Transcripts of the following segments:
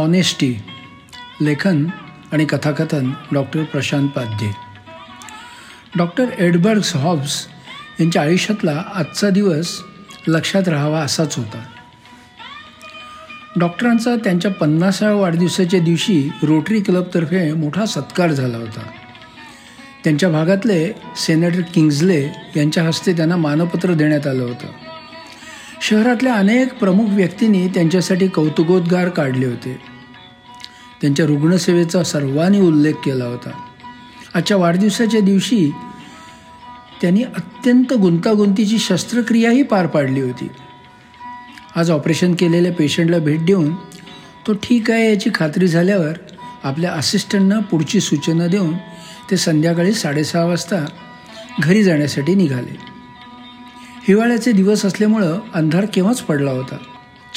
Honesty लेखन आणि कथाकथन डॉक्टर प्रशांत पाध्ये. डॉक्टर एडबर्ग्स हॉब्स यांच्या आयुष्यातला आजचा दिवस लक्षात राहावा असाच होता. डॉक्टरांचा त्यांच्या पन्नासाव्या वाढदिवसाच्या दिवशी रोटरी क्लबतर्फे मोठा सत्कार झाला होता. त्यांच्या भागातले सेनेटर किंग्जले यांच्या हस्ते त्यांना मानपत्र देण्यात आलं होतं. शहरातल्या अनेक प्रमुख व्यक्तींनी त्यांच्यासाठी कौतुकोद्गार काढले होते. त्यांच्या रुग्णसेवेचा सर्वांनी उल्लेख केला होता. आजच्या वाढदिवसाच्या दिवशी त्यांनी अत्यंत गुंतागुंतीची शस्त्रक्रियाही पार पाडली होती. आज ऑपरेशन केलेल्या पेशंटला भेट देऊन तो ठीक आहे याची खात्री झाल्यावर आपल्या असिस्टंटना पुढची सूचना देऊन ते संध्याकाळी साडेसहा वाजता घरी जाण्यासाठी निघाले. हिवाळ्याचे दिवस असल्यामुळं अंधार केव्हाच पडला होता.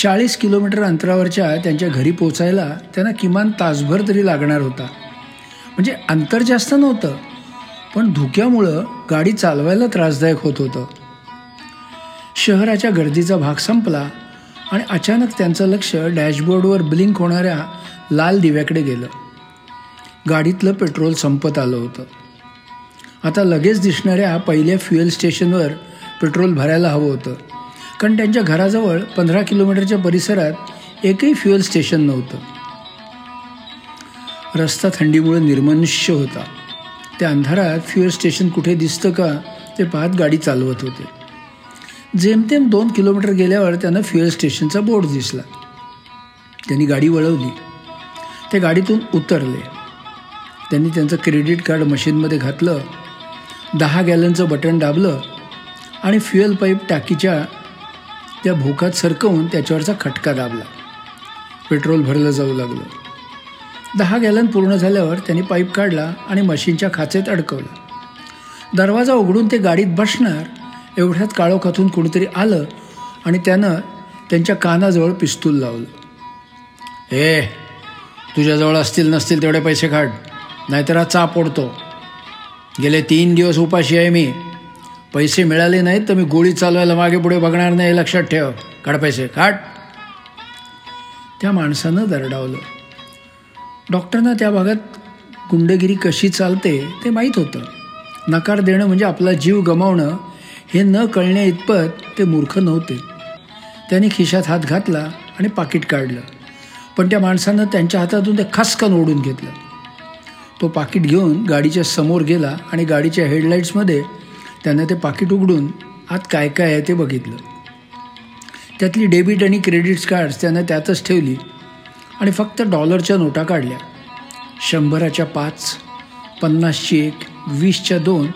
चाळीस किलोमीटर अंतरावरच्या त्यांच्या घरी पोचायला त्यांना किमान तासभर तरी लागणार होता. म्हणजे अंतर जास्त नव्हतं पण धुक्यामुळं गाडी चालवायला त्रासदायक होत होतं. शहराच्या गर्दीचा भाग संपला आणि अचानक त्यांचं लक्ष डॅशबोर्डवर ब्लिंक होणाऱ्या लाल दिव्याकडे गेलं. गाडीतलं पेट्रोल संपत आलं होतं. आता लगेच दिसणाऱ्या पहिल्या फ्युएल स्टेशनवर पेट्रोल भरायला हवं होतं. कारण त्यांच्या घराजवळ पंधरा किलोमीटरच्या परिसरात एकही फ्युएल स्टेशन नव्हतं. रस्ता थंडीमुळे निर्मनुष्य होता. त्या अंधारात फ्युएल स्टेशन कुठे दिसतं का ते पाहत गाडी चालवत होते. जेमतेम दोन किलोमीटर गेल्यावर त्यांना फ्युएल स्टेशनचा बोर्ड दिसला. त्यांनी गाडी वळवली. ते गाडीतून उतरले. त्यांनी त्यांचं क्रेडिट कार्ड मशीनमध्ये घातलं. दहा गॅलनचं बटन दाबलं आणि फ्युएल पाईप टाकीच्या त्या भोकात सरकवून त्याच्यावरचा खटका दाबला. पेट्रोल भरलं जाऊ लागलं. दहा गॅलन पूर्ण झाल्यावर त्यांनी पाईप काढला आणि मशीनच्या खाचेत अडकवलं. दरवाजा उघडून ते गाडीत बसणार एवढ्यात काळोखातून कोणीतरी आलं आणि त्यानं त्यांच्या कानाजवळ पिस्तूल लावलं. ए तुझ्याजवळ असतील नसतील तेवढे पैसे काढ नाहीतर हा चाप ओढतो गेले तीन दिवस उपाशी आहे मी. पैसे मिळाले नाहीत तर मी गोळी चालवायला मागे पुढे बघणार नाही लक्षात ठेव. काढ पैसे काढ. त्या माणसानं दरडावलं. डॉक्टरना त्या भागात गुंडगिरी कशी चालते ते माहीत होतं. नकार देणं म्हणजे आपला जीव गमावणं हे न कळण्या इतपत ते मूर्ख नव्हते. त्यांनी खिशात हात घातला आणि पाकिट काढलं. पण त्या माणसानं त्यांच्या हातातून ते खसकन ओढून घेतलं. तो पाकिट घेऊन गाडीच्या समोर गेला आणि गाडीच्या हेडलाईट्समध्ये त्यानं ते पाकिट उघडून आत काय काय आहे ते बघितलं. त्यातली डेबिट आणि क्रेडिट्स कार्ड्स त्यानं त्यातच ठेवली आणि फक्त डॉलरच्या नोटा काढल्या. शंभराच्या पाच पन्नासची एक वीसच्या दोन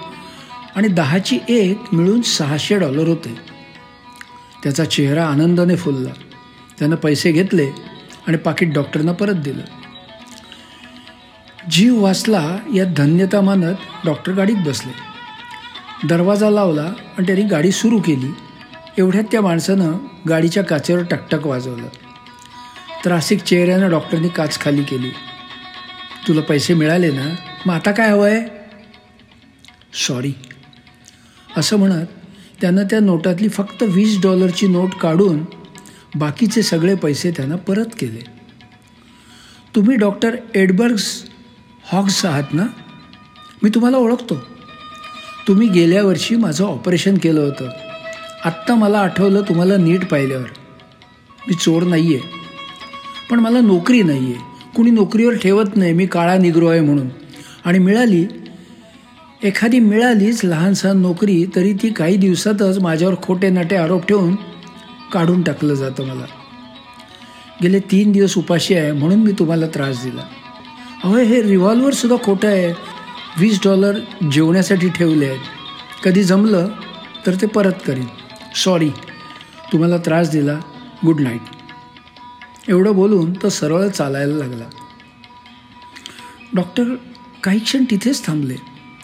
आणि दहाची एक मिळून सहाशे डॉलर होते. त्याचा चेहरा आनंदाने फुलला. त्यानं पैसे घेतले आणि पाकिट डॉक्टरना परत दिलं. जीव वाचला या धन्यता मानत डॉक्टर गाडीत बसले. दरवाजा लावला आणि त्यांनी गाडी सुरू केली. एवढ्यात त्या माणसानं गाडीच्या काचेवर टकटक वाजवलं. त्रासिक चेहऱ्यानं डॉक्टरनी काच खाली केली. तुला पैसे मिळाले ना? मग आता काय हवं आहे सॉरी असं म्हणत त्यानं त्या नोटातली फक्त वीस डॉलरची नोट काढून बाकीचे सगळे पैसे त्यांना परत केले. तुम्ही डॉक्टर एडबर्ग्स हॉग्स आहात ना? मी तुम्हाला ओळखतो. तुम्ही गेल्या वर्षी माझं ऑपरेशन केलं होतं. आत्ता मला आठवलं तुम्हाला नीट पाहिल्यावर. मी चोर नाही आहे पण मला नोकरी नाही आहे कुणी नोकरीवर ठेवत नाही. मी काळा निग्रो आहे म्हणून. आणि मिळाली एखादी मिळालीच लहानसहान नोकरी तरी ती काही दिवसातच माझ्यावर खोटे नाटे आरोप ठेवून काढून टाकलं जातं मला. गेले तीन दिवस उपाशी आहे म्हणून मी तुम्हाला त्रास दिला. अहो हे रिव्हॉल्वरसुद्धा खोटं आहे. वीस डॉलर जेवण्यासाठी ठेवले आहेत. कधी जमलं तर ते परत करीन. सॉरी तुम्हाला त्रास दिला. गुड नाईट एवढं बोलून तो सरळ चालायला लागला. डॉक्टर काही क्षण तिथेच थांबले.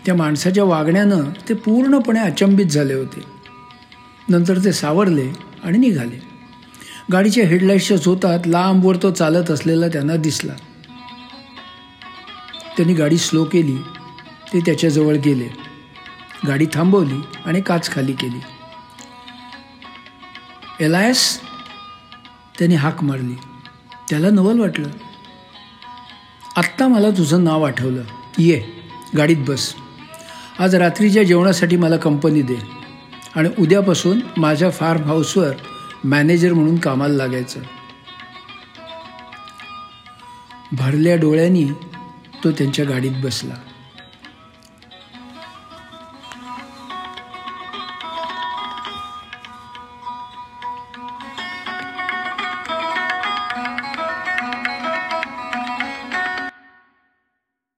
त्या माणसाच्या वागण्यानं ते पूर्णपणे अचंबित झाले होते. नंतर ते सावरले आणि निघाले. गाडीच्या हेडलाईट्सच्या झोतात लांबवर तो चालत असलेला त्यांना दिसला. त्यांनी गाडी स्लो केली. ते त्याच्याजवळ गेले. गाडी थांबवली आणि काच खाली केली. एलायस त्याने हाक मारली. त्याला नवल वाटलं. आत्ता मला तुझं नाव आठवलं. ये गाडीत बस. आज रात्रीच्या जेवणासाठी मला कंपनी दे. आणि उद्यापासून माझ्या फार्म हाऊसवर मॅनेजर म्हणून कामाला लागायचं. भरल्या डोळ्यांनी तो त्यांच्या गाडीत बसला.